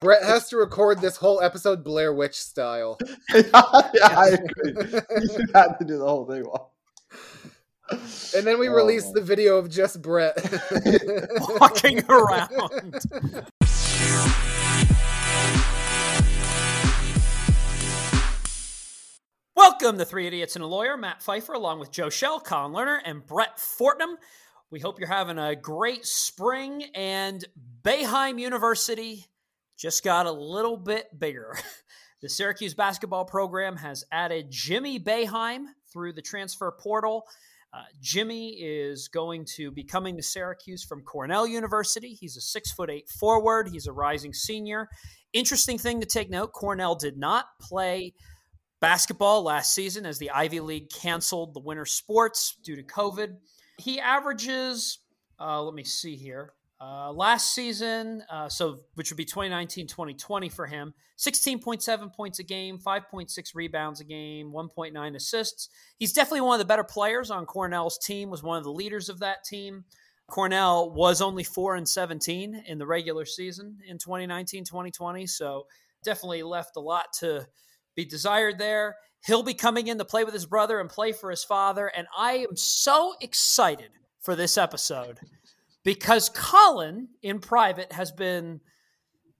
Brett has to record this whole episode Blair Witch style. yeah, I agree. You should have to do the whole thing. Well. And then we Oh, release the video of just Brett. walking around. Welcome to Three Idiots and a Lawyer. Matt Pfeiffer, along with Joe Shell, Colin Lerner, and Brett Fortnum. We hope you're having a great spring. And Boeheim University just got a little bit bigger. The Syracuse basketball program has added Jimmy Boeheim through the transfer portal. Uh, Jimmy is going to be coming to Syracuse from Cornell University. He's a six foot eight forward. He's a rising senior. Interesting thing to take note: Cornell did not play basketball last season as the Ivy League canceled the winter sports due to COVID. He averages, uh, let me see here, uh, last season, uh, so which would be 2019 2020 for him 16.7 points a game, 5.6 rebounds a game, 1.9 assists. He's definitely one of the better players on Cornell's team, was one of the leaders of that team. Cornell was only 4 and 17 in the regular season in 2019 2020, so definitely left a lot to be desired there. He'll be coming in to play with his brother and play for his father. And I am so excited for this episode because Colin in private has been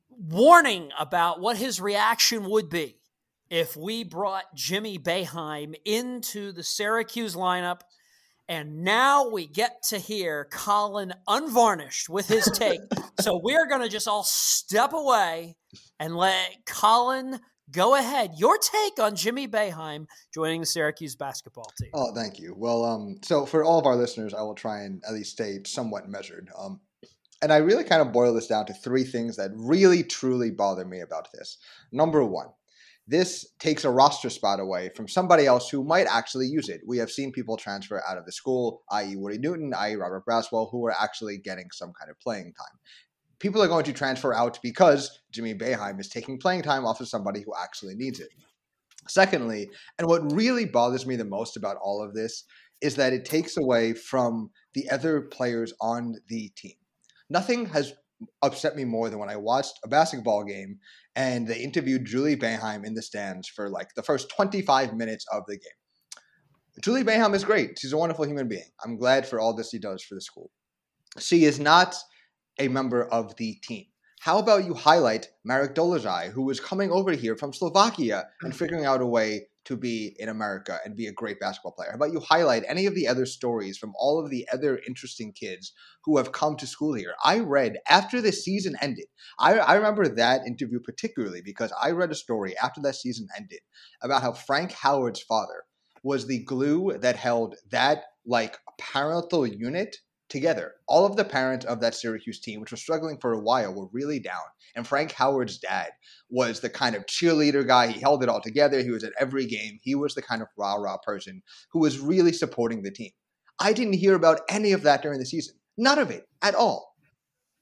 warning about what his reaction would be if we brought Jimmy Boeheim into the Syracuse lineup. And now we get to hear Colin unvarnished with his take. so we're going to just all step away and let Colin go ahead. Your take on Jimmy Boeheim joining the Syracuse basketball team. Oh, thank you. Well, um, so for all of our listeners, I will try and at least stay somewhat measured. Um, and I really kind of boil this down to three things that really truly bother me about this. Number one, this takes a roster spot away from somebody else who might actually use it. We have seen people transfer out of the school, i.e., Woody Newton, i.e., Robert Braswell, who are actually getting some kind of playing time. People are going to transfer out because Jimmy Boeheim is taking playing time off of somebody who actually needs it. Secondly, and what really bothers me the most about all of this is that it takes away from the other players on the team. Nothing has upset me more than when I watched a basketball game and they interviewed Juli Boeheim in the stands for like the first 25 minutes of the game. Juli Boeheim is great. She's a wonderful human being. I'm glad for all this he does for the school. She is not a member of the team. How about you highlight Marek Dolezaj, who was coming over here from Slovakia and figuring out a way to be in America and be a great basketball player? How about you highlight any of the other stories from all of the other interesting kids who have come to school here? I read after the season ended, I, I remember that interview particularly because I read a story after that season ended about how Frank Howard's father was the glue that held that like parental unit together. All of the parents of that Syracuse team, which was struggling for a while, were really down. And Frank Howard's dad was the kind of cheerleader guy. He held it all together. He was at every game. He was the kind of rah rah person who was really supporting the team. I didn't hear about any of that during the season. None of it at all.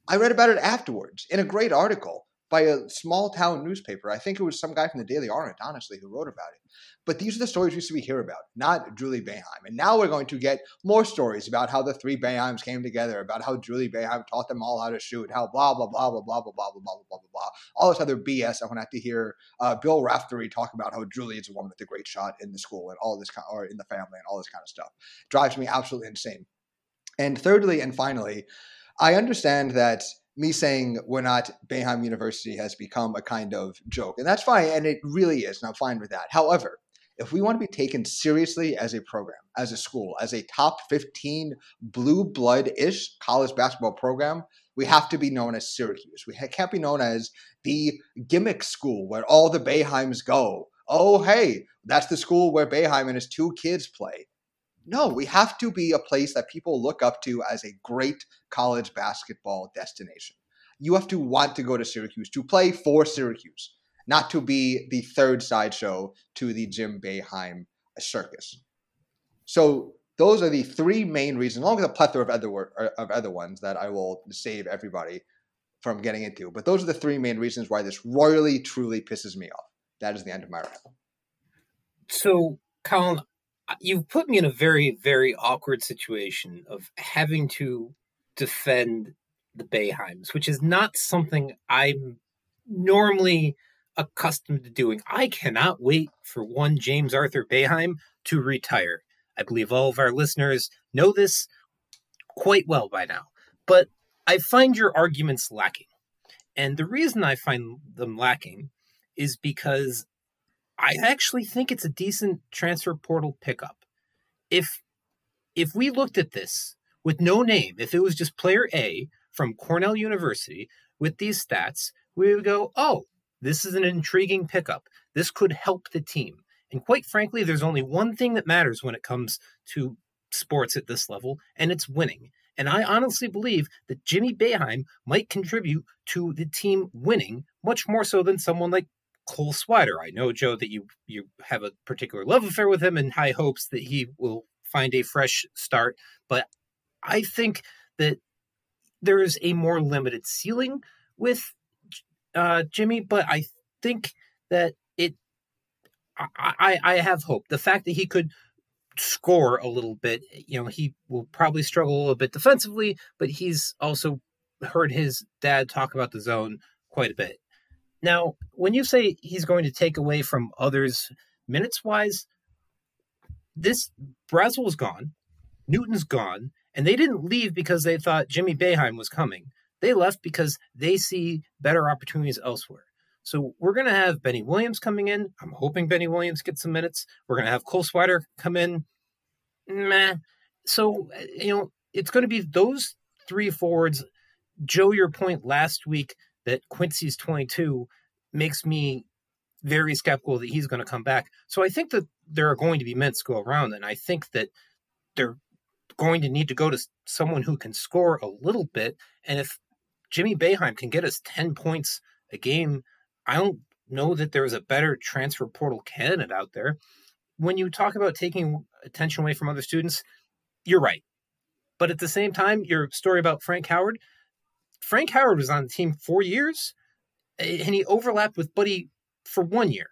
I read about it afterwards in a great article by a small town newspaper. I think it was some guy from the Daily Orange, honestly, who wrote about it. But these are the stories we used to hear about, not Juli Boeheim. And now we're going to get more stories about how the three Boeheims came together, about how Juli Boeheim taught them all how to shoot, how blah blah blah blah blah blah blah blah blah blah blah blah. All this other BS. I want to have to hear uh, Bill Raftery talk about how Juli is the one with the great shot in the school and all this kind, or in the family and all this kind of stuff. Drives me absolutely insane. And thirdly and finally, I understand that me saying we're not Boeheim University has become a kind of joke, and that's fine, and it really is, and I'm fine with that. However, if we want to be taken seriously as a program, as a school, as a top 15 blue blood ish college basketball program, we have to be known as Syracuse. We can't be known as the gimmick school where all the Boeheims go. Oh, hey, that's the school where Boeheim and his two kids play. No, we have to be a place that people look up to as a great college basketball destination. You have to want to go to Syracuse to play for Syracuse, not to be the third sideshow to the Jim Boeheim circus. So those are the three main reasons, along with a plethora of other uh, of other ones that I will save everybody from getting into. But those are the three main reasons why this royally, truly pisses me off. That is the end of my rant. So, Colin, you've put me in a very, very awkward situation of having to defend the Boeheims, which is not something I'm normally accustomed to doing. I cannot wait for one James Arthur Boeheim to retire. I believe all of our listeners know this quite well by now. But I find your arguments lacking. And the reason I find them lacking is because I actually think it's a decent transfer portal pickup. If if we looked at this with no name, if it was just player A from Cornell University with these stats, we would go, "Oh, this is an intriguing pickup. This could help the team." And quite frankly, there's only one thing that matters when it comes to sports at this level, and it's winning. And I honestly believe that Jimmy Boeheim might contribute to the team winning much more so than someone like Cole Swider. I know, Joe, that you you have a particular love affair with him and high hopes that he will find a fresh start. But I think that there is a more limited ceiling with uh, Jimmy, but I think that it I, I, I have hope. The fact that he could score a little bit. You know, he will probably struggle a little bit defensively, but he's also heard his dad talk about the zone quite a bit. Now, when you say he's going to take away from others minutes wise, this Braswell's gone, Newton's gone, and they didn't leave because they thought Jimmy Boeheim was coming. They left because they see better opportunities elsewhere. So we're going to have Benny Williams coming in. I'm hoping Benny Williams gets some minutes. We're going to have Cole Swider come in. Meh. So, uh, you know, it's going to be those three forwards. Joe, your point last week that Quincy's 22 makes me very skeptical that he's going to come back. So I think that there are going to be minutes go around, and I think that they're going to need to go to someone who can score a little bit. And if Jimmy Boeheim can get us 10 points a game I don't know that there's a better transfer portal candidate out there. When you talk about taking attention away from other students, you're right. But at the same time, your story about Frank Howard, Frank Howard was on the team four years and he overlapped with Buddy for one year.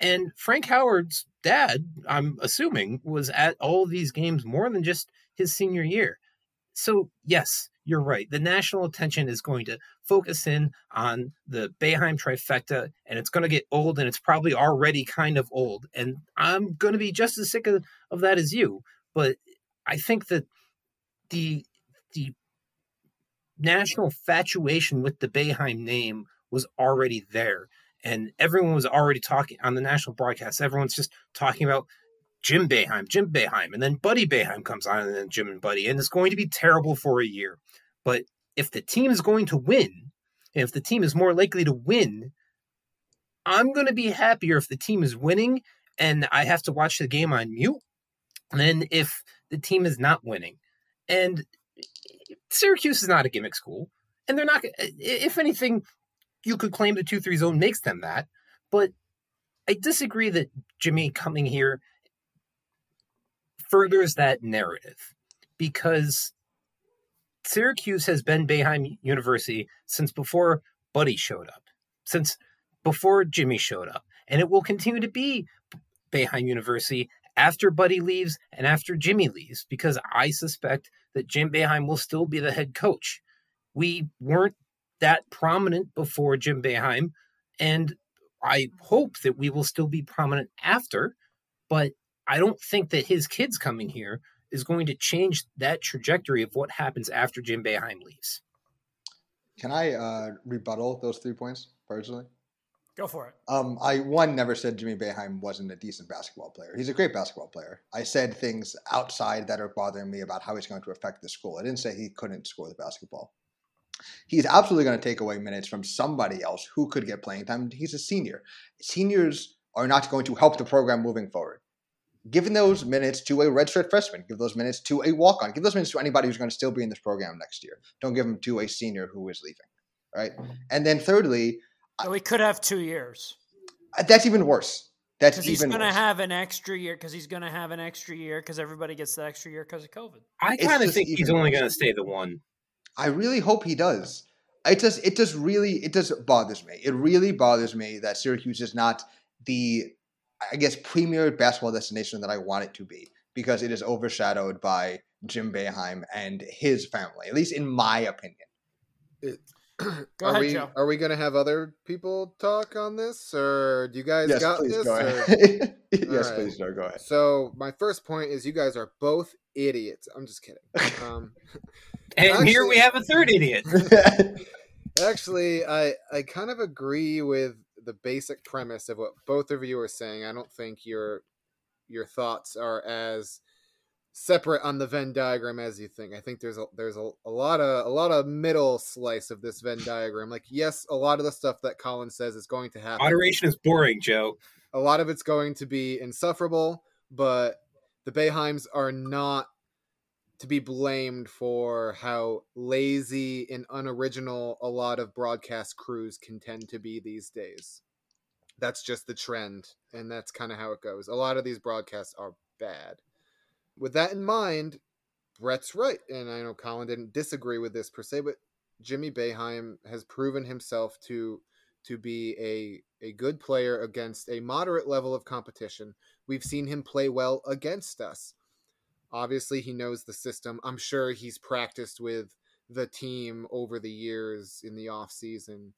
And Frank Howard's dad, I'm assuming, was at all these games more than just his senior year. So, yes, you're right. The national attention is going to focus in on the Boeheim trifecta, and it's going to get old, and it's probably already kind of old. And I'm going to be just as sick of, of that as you. But I think that the the national infatuation with the Boeheim name was already there. And everyone was already talking on the national broadcast. Everyone's just talking about Jim Boeheim, Jim Boeheim, and then Buddy Boeheim comes on, and then Jim and Buddy, and it's going to be terrible for a year. But if the team is going to win, and if the team is more likely to win, I'm going to be happier if the team is winning and I have to watch the game on mute than if the team is not winning. And Syracuse is not a gimmick school, and they're not. If anything, you could claim the two three zone makes them that, but I disagree that Jimmy coming here furthers that narrative because Syracuse has been Boeheim University since before Buddy showed up, since before Jimmy showed up, and it will continue to be Boeheim University after Buddy leaves and after Jimmy leaves, because I suspect that Jim Boeheim will still be the head coach. We weren't that prominent before Jim Boeheim, and I hope that we will still be prominent after, but I don't think that his kids coming here is going to change that trajectory of what happens after Jim Boeheim leaves. Can I uh, rebuttal those three points personally? Go for it. Um, I one never said Jimmy Boeheim wasn't a decent basketball player. He's a great basketball player. I said things outside that are bothering me about how he's going to affect the school. I didn't say he couldn't score the basketball. He's absolutely going to take away minutes from somebody else who could get playing time. He's a senior. Seniors are not going to help the program moving forward giving those minutes to a redshirt freshman, give those minutes to a walk on, give those minutes to anybody who's going to still be in this program next year. Don't give them to a senior who is leaving, right? And then thirdly, so we could have two years. Uh, that's even worse. That's even worse. he's going to have an extra year because he's going to have an extra year because everybody gets the extra year because of COVID. I kind of think he's only going to stay the one. I really hope he does. It just it just really it just bothers me. It really bothers me that Syracuse is not the I guess, premier basketball destination that I want it to be because it is overshadowed by Jim Boeheim and his family, at least in my opinion. It, Go are ahead, we Joe. are we gonna have other people talk on this, or do you guys yes, got please this? go or- ahead. yes, Alright. please, Joe. Go ahead. So my first point is you guys are both idiots. I'm just kidding. Um, And here we have a third idiot. actually, I I kind of agree with the basic premise of what both of you are saying. I don't think your your thoughts are as separate on the Venn diagram as you think. I think there's a there's a, a lot of a lot of middle slice of this Venn diagram. Like yes, a lot of the stuff that Colin says is going to happen. Moderation is boring, Joe. a lot of it's going to be insufferable, but the Boeheims are not to be blamed for how lazy and unoriginal a lot of broadcast crews can tend to be these days. That's just the trend, and that's kind of how it goes. A lot of these broadcasts are bad. With that in mind, Brett's right, and I know Colin didn't disagree with this per se, but Jimmy Boeheim has proven himself to to be a a good player against a moderate level of competition. We've seen him play well against us. Obviously, he knows the system. I'm sure he's practiced with the team over the years in the off season.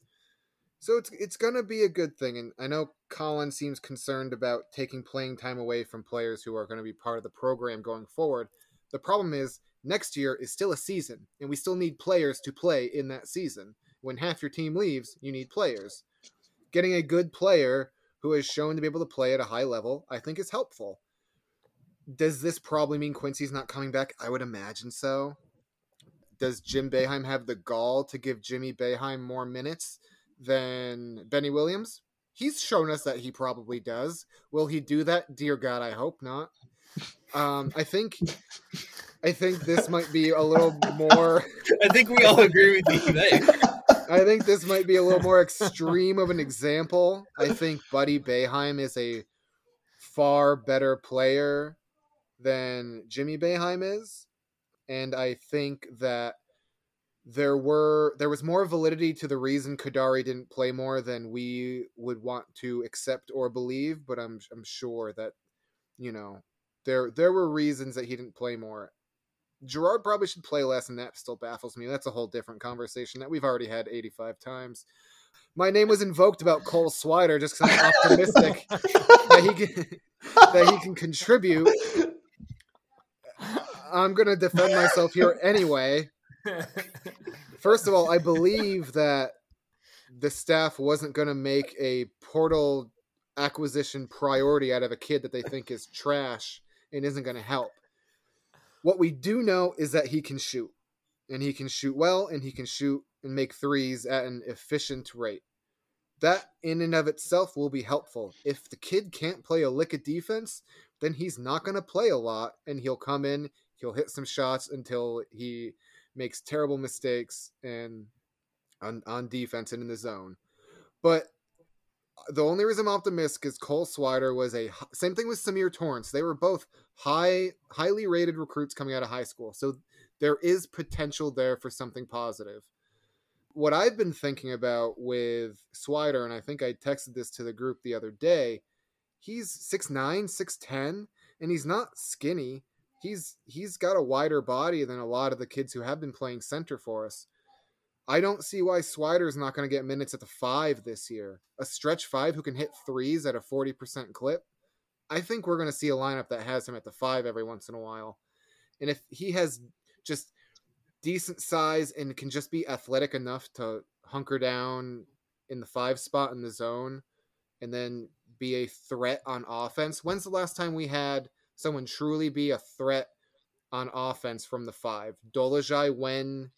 So it's it's to be a good thing and I know Colin seems concerned about taking playing time away from players who are going to be part of the program going forward. The problem is next year is still a season and we still need players to play in that season. When half your team leaves, you need players. Getting a good player who has shown to be able to play at a high level, I think is helpful. Does this probably mean Quincy's not coming back? I would imagine so. Does Jim Boeheim have the gall to give Jimmy Boeheim more minutes than Benny Williams? He's shown us that he probably does. Will he do that? Dear God, I hope not. Um, I think, I think this might be a little more. I think we all agree with you there. I think this might be a little more extreme of an example. I think Buddy Boeheim is a far better player than Jimmy Boeheim is, and I think that there were there was more validity to the reason Kadary didn't play more than we would want to accept or believe. But I'm I'm sure that you know there there were reasons that he didn't play more. Girard probably should play less, and that still baffles me. That's a whole different conversation that we've already had 85 times. My name was invoked about Cole Swider just because I'm optimistic that he can that he can contribute. I'm gonna defend myself here anyway. First of all, I believe that the staff wasn't gonna make a portal acquisition priority out of a kid that they think is trash and isn't gonna help. What we do know is that he can shoot, and he can shoot well, and he can shoot and make threes at an efficient rate. That in and of itself will be helpful. If the kid can't play a lick of defense, then he's not going to play a lot, and he'll come in, he'll hit some shots until he makes terrible mistakes and on, on defense and in the zone. But the only reason I'm optimistic is Cole Swider was a same thing with Samir Torrance. They were both high, highly rated recruits coming out of high school, so there is potential there for something positive. What I've been thinking about with Swider, and I think I texted this to the group the other day, he's 6'9, 6'10, and he's not skinny. He's he's got a wider body than a lot of the kids who have been playing center for us. I don't see why Swider is not going to get minutes at the five this year. A stretch five who can hit threes at a 40% clip. I think we're going to see a lineup that has him at the five every once in a while. And if he has just decent size and can just be athletic enough to hunker down in the five spot in the zone and then be a threat on offense. When's the last time we had someone truly be a threat on offense from the five? Dolezaj when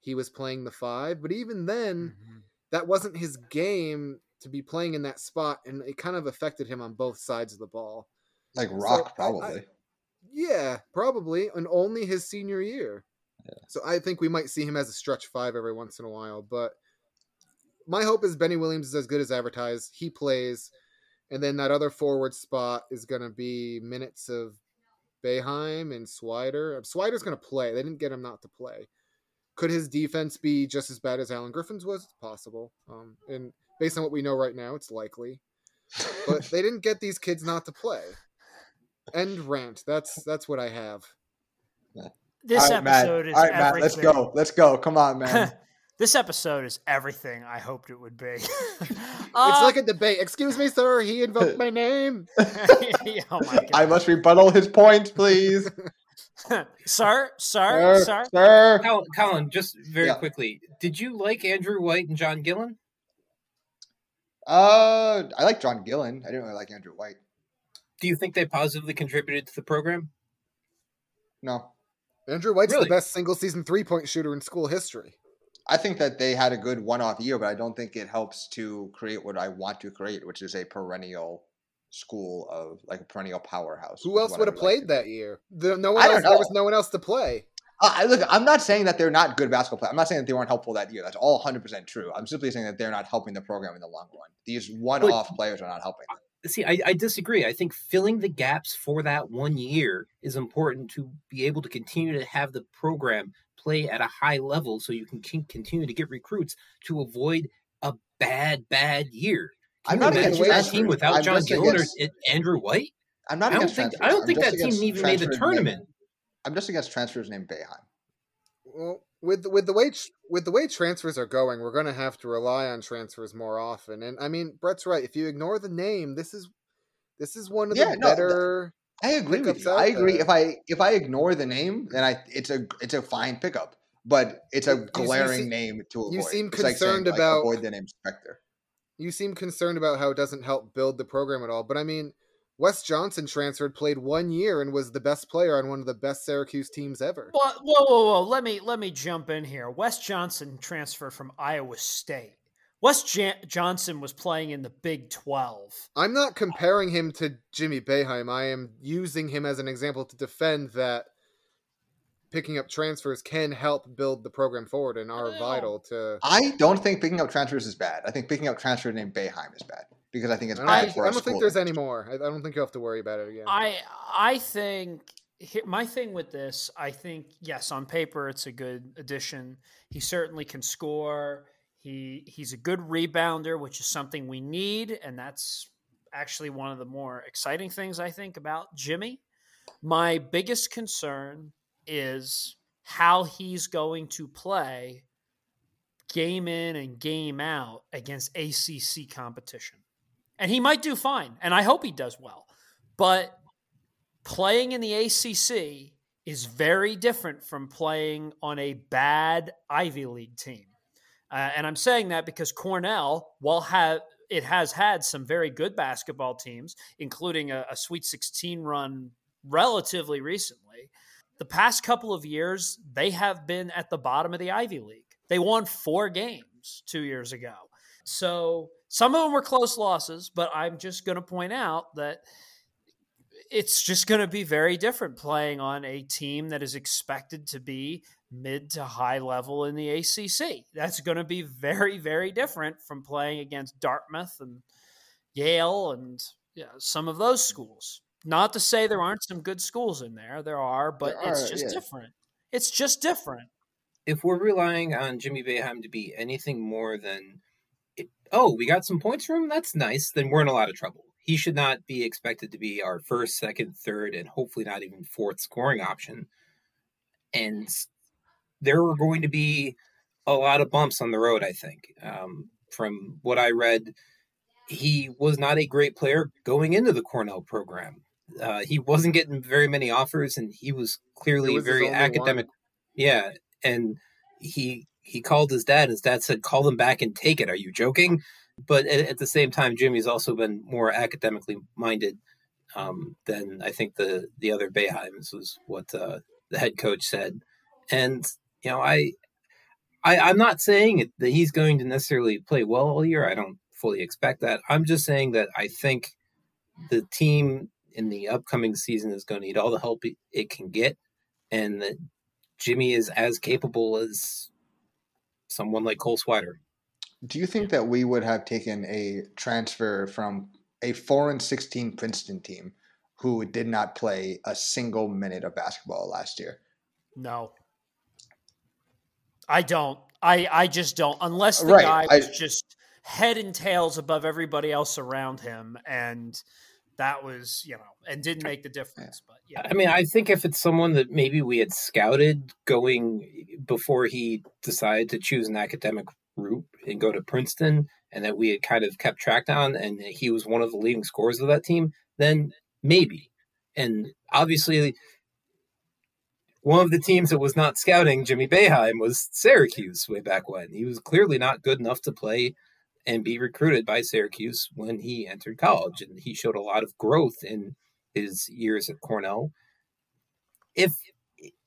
he was playing the five, but even then, mm-hmm. that wasn't his game to be playing in that spot, and it kind of affected him on both sides of the ball. Like So, Rock, I- I- probably. Yeah, probably, and only his senior year. Yeah. So I think we might see him as a stretch five every once in a while. But my hope is Benny Williams is as good as advertised. He plays, and then that other forward spot is going to be minutes of Boeheim and Swider. Swider's going to play. They didn't get him not to play. Could his defense be just as bad as Alan Griffin's was? It's possible. Um, and based on what we know right now, it's likely. But they didn't get these kids not to play. End rant. That's that's what I have. This All right, Matt. episode is All right, Matt, let's go. Let's go. Come on, man. This episode is everything I hoped it would be. it's Uh, like a debate. Excuse me, sir. He invoked my name. oh my god, I must rebuttal his point, please. sir, sir, sir, sir. sir. Colin, Colin, just very Yeah. quickly, did you like Andrew White and John Gillon? Uh, I like John Gillon. I didn't really like Andrew White. Do you think they positively contributed to the program? No, Andrew White's Really? the best single season three point shooter in school history. I think that they had a good one-off year, but I don't think it helps to create what I want to create, which is a perennial school of like a perennial powerhouse. Who else would I have like played that year? The, no one I don't else. There was no one else to play. Uh, I- look, I'm not saying that they're not good basketball players. I'm not saying that they weren't helpful that year. That's all 100% true. I'm simply saying that they're not helping the program in the long run. These one-off players are not helping. them. See, I, I disagree. I think filling the gaps for that one year is important to be able to continue to have the program play at a high level so you can continue to get recruits to avoid a bad, bad year. I'm Can not you against imagine that transfers. team without I'm John just Gillon or against- and Andrew White? I'm not I don't against think transfers. I don't think that team even made the tournament. named- I'm just against transfers named Boeheim. Well, with with the way with the way transfers are going, we're going to have to rely on transfers more often. And I mean, Brett's right. If you ignore the name, this is this is one of Yeah, the no, better. I agree with you. I agree. there. If I if I ignore the name, then I it's a it's a fine pickup, but it's a You- you glaring seem- name to avoid. you seem It's like saying, concerned like, about- avoid the name Spectre. You seem concerned about how it doesn't help build the program at all, but I mean, Wes Johnson transferred, played one year, and was the best player on one of the best Syracuse teams ever. Well, whoa, whoa, whoa! Let me let me jump in here. Wes Johnson transferred from Iowa State. Wes Jan- Johnson was playing in the Big Twelve. I'm not comparing him to Jimmy Boeheim. I am using him as an example to defend that picking up transfers can help build the program forward and are vital to. I don't think picking up transfers is bad. I think picking up transfers named Boeheim is bad because I think it's I bad don't, think, for I our don't think there's any more. I, I don't think you have to worry about it again. I I think my thing with this, I think yes, on paper it's a good addition. He certainly can score. He he's a good rebounder, which is something we need, and that's actually one of the more exciting things I think about Jimmy. My biggest concern is how he's going to play game in and game out against ACC competition. And he might do fine, and I hope he does well. But playing in the ACC is very different from playing on a bad Ivy League team. Uh, and I'm saying that because Cornell, while have it has had some very good basketball teams, including a, a Sweet 16 run relatively recently, the past couple of years they have been at the bottom of the Ivy League. They won four games two years ago. So some of them were close losses, but I'm just going to point out that it's just going to be very different playing on a team that is expected to be mid to high level in the ACC. That's going to be very, very different from playing against Dartmouth and Yale and yeah, some of those schools. Not to say there aren't some good schools in there, there are, but There it's are, just yeah. different. It's just different. If we're relying on Jimmy Boeheim to be anything more than, it, oh, we got some points from him, that's nice, then we're in a lot of trouble. He should not be expected to be our first, second, third, and hopefully not even fourth scoring option. And there are going to be a lot of bumps on the road, I think. Um, from what I read, he was not a great player going into the Cornell program. Uh, he wasn't getting very many offers, and he was clearly was very academic. Yeah, and he he called his dad. His dad said, "Call them back and take it." Are you joking? But at, at the same time, Jimmy's also been more academically minded um, than I think the the other Boeheims was what uh, the head coach said. And you know, I, I I'm not saying that he's going to necessarily play well all year. I don't fully expect that. I'm just saying that I think the team in the upcoming season is going to need all the help it, it can get, and that Jimmy is as capable as someone like Cole Swider. Do you think that we would have taken a transfer from a four and sixteen Princeton team who did not play a single minute of basketball last year? No. I don't. I I just don't. Unless the Right, guy I- was just head and tails above everybody else around him, and that was you know and didn't make the difference. But yeah, I mean, I think if it's someone that maybe we had scouted going before he decided to choose an academic route and go to Princeton, and that we had kind of kept track on, and he was one of the leading scorers of that team, then maybe. And obviously, one of the teams that was not scouting Jimmy Boeheim was Syracuse way back when. He was clearly not good enough to play and be recruited by Syracuse when he entered college, and he showed a lot of growth in his years at Cornell. If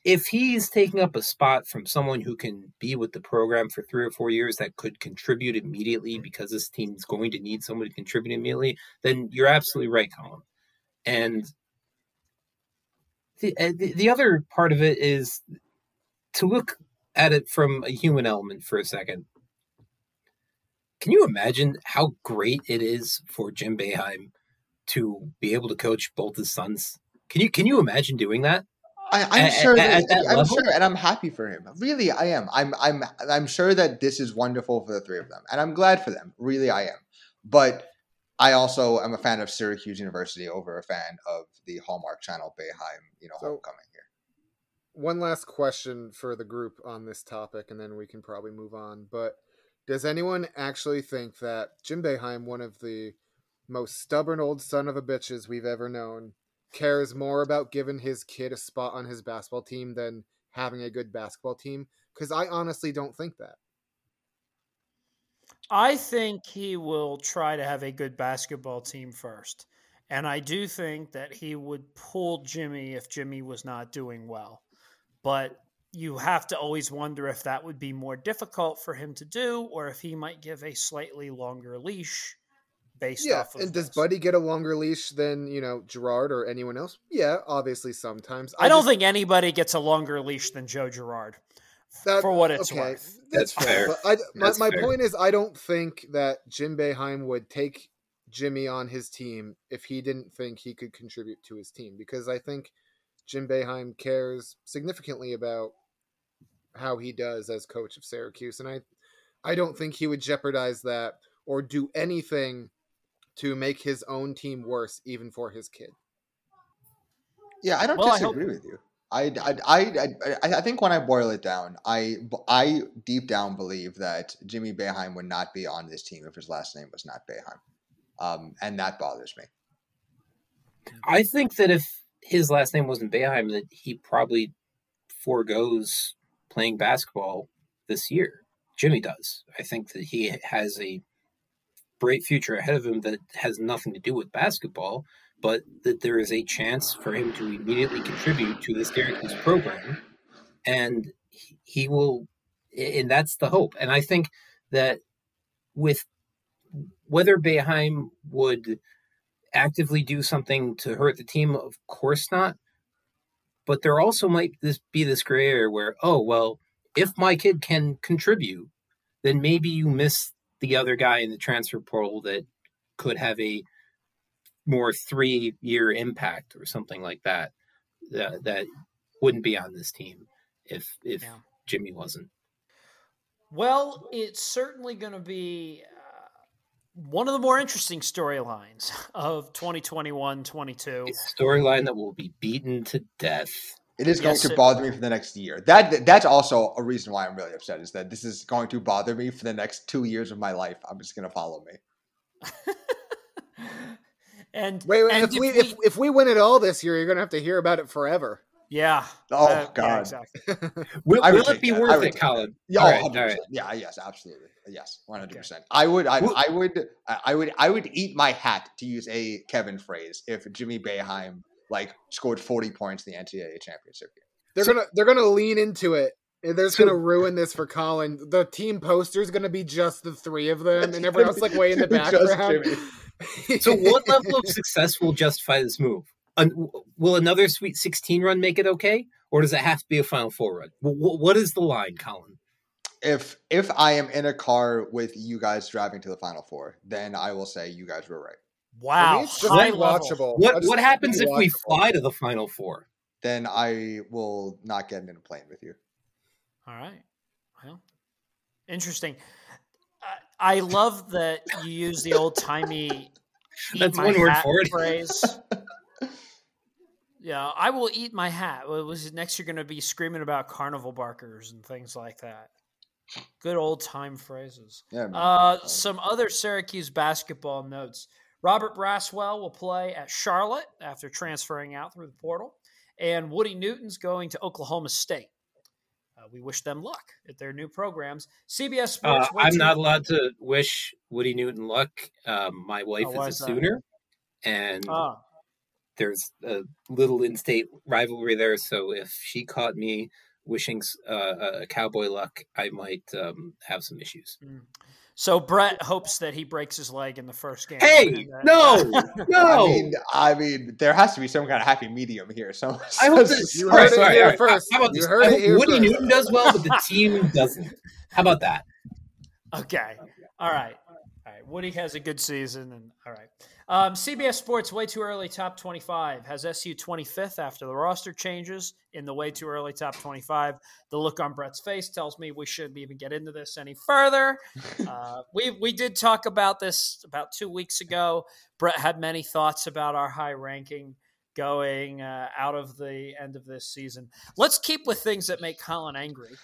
if he's taking up a spot from someone who can be with the program for three or four years that could contribute immediately because this team's going to need someone to contribute immediately, then you're absolutely right, Colin. And the, the, the other part of it is to look at it from a human element for a second. Can you imagine how great it is for Jim Boeheim to be able to coach both his sons? Can you can you imagine doing that? I, am sure. At, that, I'm level? sure, and I'm happy for him. Really, I am. I'm. I'm. I'm sure that this is wonderful for the three of them, and I'm glad for them. Really, I am. But I also am a fan of Syracuse University over a fan of the Hallmark Channel Boeheim, you know, so, homecoming here. One last question for the group on this topic, and then we can probably move on. But does anyone actually think that Jim Boeheim, one of the most stubborn old son of a bitches we've ever known, cares more about giving his kid a spot on his basketball team than having a good basketball team? Because I honestly don't think that. I think he will try to have a good basketball team first. And I do think that he would pull Jimmy if Jimmy was not doing well. But you have to always wonder if that would be more difficult for him to do or if he might give a slightly longer leash based yeah, off of and does Buddy get a longer leash than, you know, Girard or anyone else? Yeah, obviously sometimes. I, I don't just... think anybody gets a longer leash than Joe Girard. That, for what it's okay, worth. That's, that's fair. But I, that's my, my point is, I don't think that Jim Boeheim would take Jimmy on his team if he didn't think he could contribute to his team because I think Jim Boeheim cares significantly about how he does as coach of Syracuse, and I, I don't think he would jeopardize that or do anything to make his own team worse, even for his kid. Yeah, I don't well, disagree I hope... with you. I, I, I, I, think when I boil it down, I, I deep down believe that Jimmy Boeheim would not be on this team if his last name was not Boeheim, um, and that bothers me. I think that if his last name wasn't Boeheim, that he probably foregoes playing basketball this year. Jimmy does. I think that he has a bright future ahead of him that has nothing to do with basketball but that there is a chance for him to immediately contribute to this Syracuse program, and he will, and that's the hope. And I think that with whether Boeheim would actively do something to hurt the team, of course not. But there also might this be this gray area where, oh well, if my kid can contribute, then maybe you miss the other guy in the transfer portal that could have a more three year impact or something like that that, that wouldn't be on this team if if yeah. Jimmy wasn't. Well, it's certainly going to be uh, one of the more interesting storylines of 2021-22. A storyline that will be beaten to death. It is going yes, to bother me for the next year. That that's also a reason why I'm really upset. Is that this is going to bother me for the next two years of my life. I'm just going to follow me. And wait, wait and if, we, we, if if we win it all this year, you're gonna have to hear about it forever. Yeah. Oh uh, God. Yeah, exactly. will, will it be that. worth it, Colin? Yeah. All right, all right. Yeah. Yes. Absolutely. Yes. One hundred percent. I would. I, I, would. I would. I would eat my hat to use a Kevin phrase if Jimmy Boeheim like scored forty points in the NCAA championship game. They're so, gonna. They're gonna lean into it. They're so, gonna ruin this for Colin. The team poster is gonna be just the three of them, and everyone else like way in the background. so, what level of success will justify this move? will another Sweet 16 run make it okay, or does it have to be a Final Four run? what is the line, Colin? If if I am in a car with you guys driving to the Final Four, then I will say you guys were right. Wow, it's just watchable. What what happens if we fly to the Final Four? Then I will not get in a plane with you. All right. Well, interesting. I love that you use the old timey That's one word for it. phrase. yeah, I will eat my hat. Well, Was next you're going to be screaming about carnival barkers and things like that. Good old time phrases. Yeah, man. Uh, some other Syracuse basketball notes. Robert Braswell will play at Charlotte after transferring out through the portal, and Woody Newton's going to Oklahoma State. Uh, we wish them luck at their new programs. CBS Uh, Sports. way I'm not allowed to wish Woody Newton luck. Um, my wife Oh, is a? Sooner, and Ah, there's a little in-state rivalry there. So if she caught me wishing uh, a cowboy luck, I might um, have some issues. So Brett hopes that he breaks his leg in the first game. Hey, And, no, no! I mean, I mean, there has to be some kind of happy medium here. So I hope that You All heard it sorry, here all right. first. How about You this? heard it here Woody first. Newton does well, but the team doesn't. How about that? Okay. All right. Right. Woody has a good season, and all right. Um, CBS Sports way too early top twenty-five has SU twenty-fifth after the roster changes in the way too early top twenty-five. The look on Brett's face tells me we shouldn't even get into this any further. Uh, we we did talk about this about two weeks ago. Brett had many thoughts about our high ranking going uh, out of the end of this season. Let's keep with things that make Colin angry.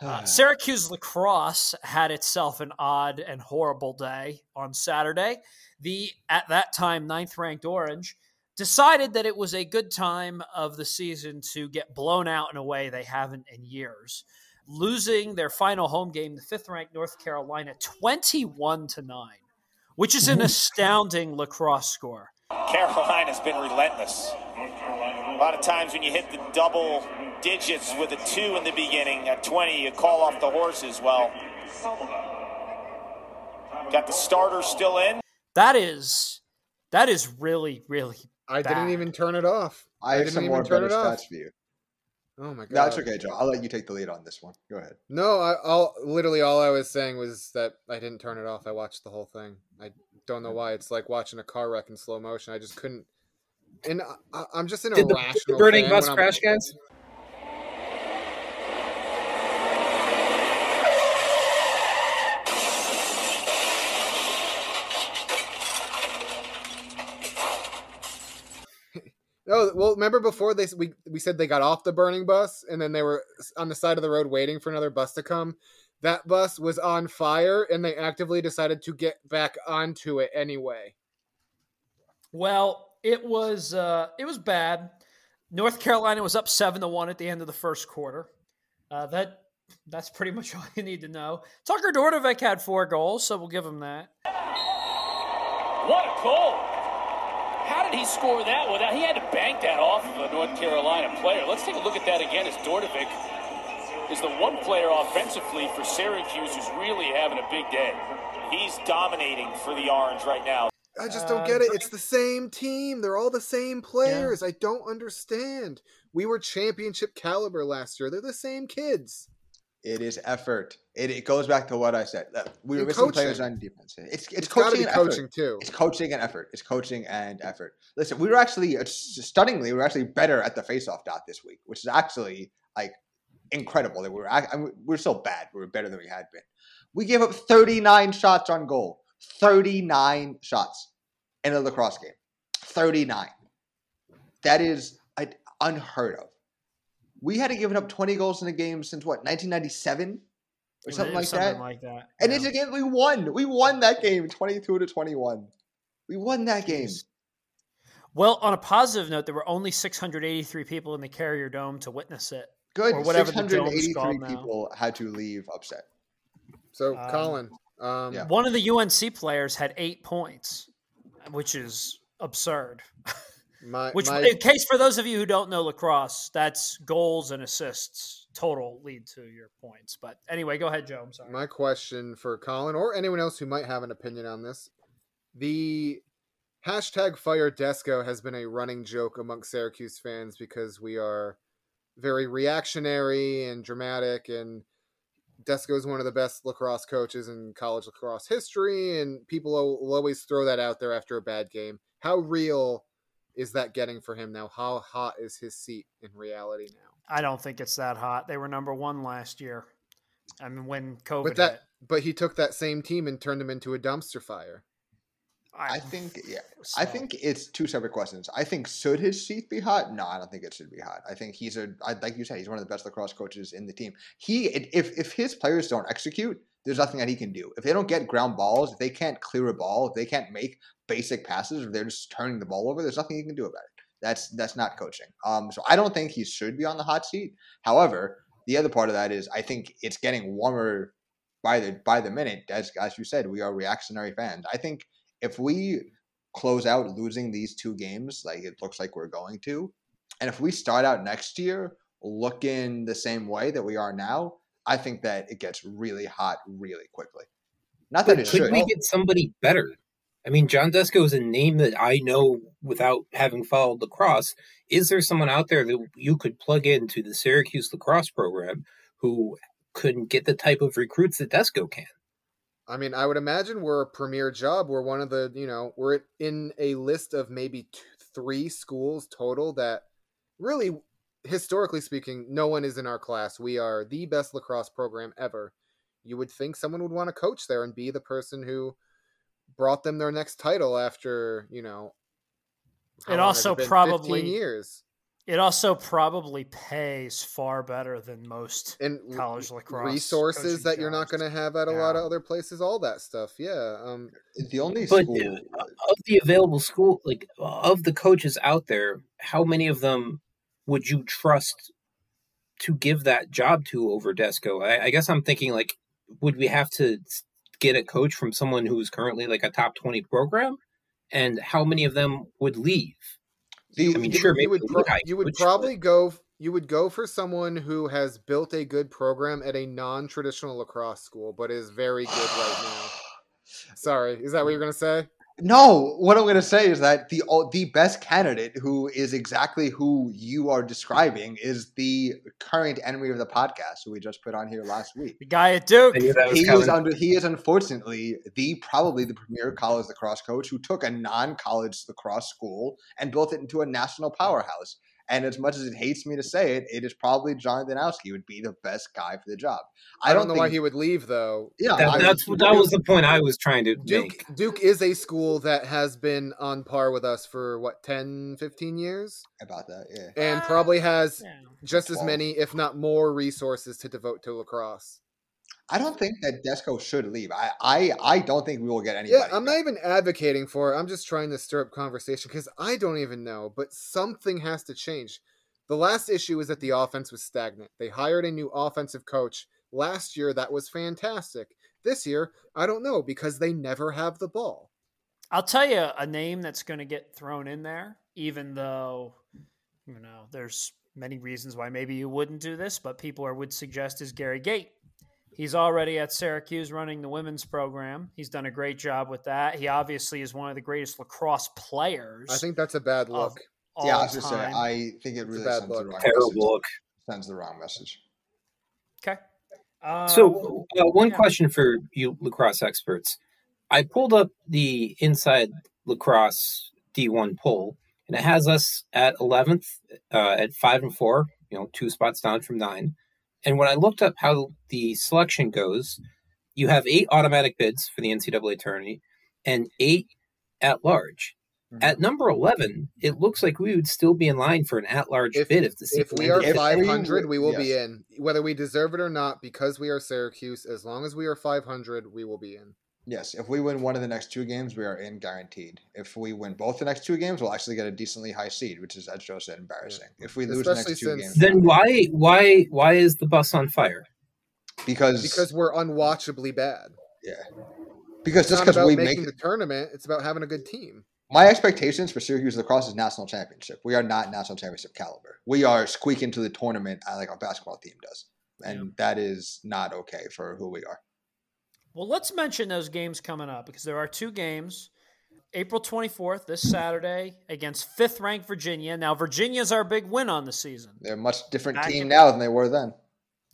Uh, Syracuse lacrosse had itself an odd and horrible day on Saturday. The at that time ninth ranked Orange decided that it was a good time of the season to get blown out in a way they haven't in years, losing their final home game, the fifth ranked North Carolina, twenty one to nine, which is an astounding lacrosse score. Carolina's been relentless. A lot of times when you hit the double digits with a two in the beginning, at 20, you call off the horses. Well, got the starter still in. That is that is really really I didn't even turn it off. I have didn't some even more turn it off. stats for you. Oh my god. That's okay, Joe. I'll let you take the lead on this one. Go ahead. No, I, all literally all I was saying was that I didn't turn it off. I watched the whole thing. I don't know why. It's like watching a car wreck in slow motion. I just couldn't. And I, I'm just an Did the, did irrational. the burning bus when I'm- crash, guys? Oh well, remember before they we we said they got off the burning bus and then they were on the side of the road waiting for another bus to come. That bus was on fire and they actively decided to get back onto it anyway. Well, it was uh, it was bad. North Carolina was up seven to one at the end of the first quarter. Uh, that that's pretty much all you need to know. Tucker Dordevic had four goals, so we'll give him that. What a goal! How did he score that without? He had to bank that off of a North Carolina player. Let's take a look at that again. As Dordevic is the one player offensively for Syracuse who's really having a big day. He's dominating for the Orange right now. I just don't Uh, get it. It's the same team. They're all the same players. I don't understand. We were championship caliber last year. They're the same kids. It is effort. It, it goes back to what I said. We were And missing players on defense. It's it's, It's coaching and coaching effort. too. It's coaching and effort. It's coaching and effort. Listen, we were actually stunningly, we were actually better at the faceoff dot this week, which is actually like incredible. That we were I mean, we we're so bad. We were better than we had been. We gave up 39 shots on goal. 39 shots in a lacrosse game. 39. That is unheard of. We hadn't given up 20 goals in a game since what, 1997? Or something like something that. like that. And yeah. it's a game we won. We won that game 22 to 21. We won that game. Well, on a positive note, there were only 683 people in the Carrier Dome to witness it. Good. Or whatever 683 called now. people had to leave upset. So, Um, Colin, um, yeah. One of the UNC players had eight points, which is absurd. my, Which, my in case for those of you who don't know lacrosse, that's goals and assists total lead to your points. But anyway, go ahead, Joe. I'm sorry. My question for Colin or anyone else who might have an opinion on this: the hashtag Fire Desko has been a running joke among Syracuse fans because we are very reactionary and dramatic, and Desko is one of the best lacrosse coaches in college lacrosse history, and people will always throw that out there after a bad game. How real is that getting for him now? How hot is his seat in reality now? I don't think it's that hot. They were number one last year. I mean, when COVID But that, hit. but he took that same team and turned them into a dumpster fire. I think yeah. I think it's two separate questions. I think should his seat be hot? No, I don't think it should be hot. I think he's a I, like you said, he's one of the best lacrosse coaches in the team. He if if his players don't execute, there's nothing that he can do. If they don't get ground balls, if they can't clear a ball, if they can't make basic passes, if they're just turning the ball over, there's nothing he can do about it. That's that's not coaching. Um, so I don't think he should be on the hot seat. However, the other part of that is I think it's getting warmer by the by the minute. As as you said, we are reactionary fans. I think if we close out losing these two games, like it looks like we're going to, and if we start out next year looking the same way that we are now, I think that it gets really hot really quickly. Not that But it could should. we get somebody better? I mean, John Desko is a name that I know without having followed lacrosse. Is there someone out there that you could plug into the Syracuse lacrosse program who couldn't get the type of recruits that Desco can? I mean, I would imagine we're a premier job. We're one of the, you know, we're in a list of maybe two, three schools total that really, historically speaking, no one is in our class. We are the best lacrosse program ever. You would think someone would want to coach there and be the person who brought them their next title after, you know, It also probably- 15 years. It also probably pays far better than most And college lacrosse resources coaching that you're not going to have at a lot of other places, all that stuff. Yeah. Um, the only But school uh, of the available school, like of the coaches out there, how many of them would you trust to give that job to over Desko? I, I guess I'm thinking like, would we have to get a coach from someone who's currently like a top 20 program? And how many of them would leave? The, I mean, you sure, would, you would, pro- you would probably go you would go for someone who has built a good program at a non-traditional lacrosse school but is very good right now. Sorry is that what you're going to say No, what I'm going to say is that the the best candidate who is exactly who you are describing is the current enemy of the podcast who we just put on here last week. The guy at Duke. I knew He is under he is unfortunately the probably the premier college lacrosse coach who took a non-college lacrosse school and built it into a national powerhouse. And as much as it hates me to say it, it is probably John Danowski would be the best guy for the job. i, don't, know why he would leave though Yeah, That, I- that's that was the point I was trying to duke make. duke is a school that has been on par with us for what 10 15 years about that. Yeah. and Uh, probably has Yeah. just as 12. many if not more resources to devote to lacrosse I don't think that Desko should leave. I, I, I don't think we will get anybody. Yeah, I'm not even advocating for it. I'm just trying to stir up conversation because I don't even know. But something has to change. The last issue is that the offense was stagnant. They hired a new offensive coach last year that was fantastic. This year, I don't know because they never have the ball. I'll tell you a name that's going to get thrown in there, even though, you know, there's many reasons why maybe you wouldn't do this, but people are, would suggest is Gary Gait. He's already at Syracuse running the women's program. He's done a great job with that. He obviously is one of the greatest lacrosse players. I think that's a bad look. yeah, I was just saying. I think it It's a really bad sends the wrong Terrible message. look. Sends the wrong message. okay. Uh, So, uh, one yeah. question for you lacrosse experts. I pulled up the inside lacrosse D1 poll, and it has us at 11th uh, at 5 and 4, you know, two spots down from 9. And when I looked up how the selection goes, you have eight automatic bids for the NCAA tourney and eight at large. Mhm. At number 11, it looks like we would still be in line for an at large If- bid if the If we are ended. If we 500, we will would- be in. Whether we deserve it or not, because we are Syracuse, as long as we are 500, we will be in. Yes, if we win one of the next two games, we are in guaranteed. If we win both the next two games, we'll actually get a decently high seed, which is, as Joe said, embarrassing. If we lose Especially the next two since- games, then why why why is the bus on fire? because Because we're unwatchably bad. Yeah, because It's just not because about we making make the tournament. It's about having a good team. my expectations for Syracuse lacrosse is national championship. We are not national championship caliber. We are squeaking to the tournament uh, like our basketball team does, and that is not okay for who we are. Well, let's mention those games coming up because there are two games. April 24th, this Saturday, against fifth ranked Virginia. Now, Virginia's our big win on the season. They're a much different Back team in- now than they were then.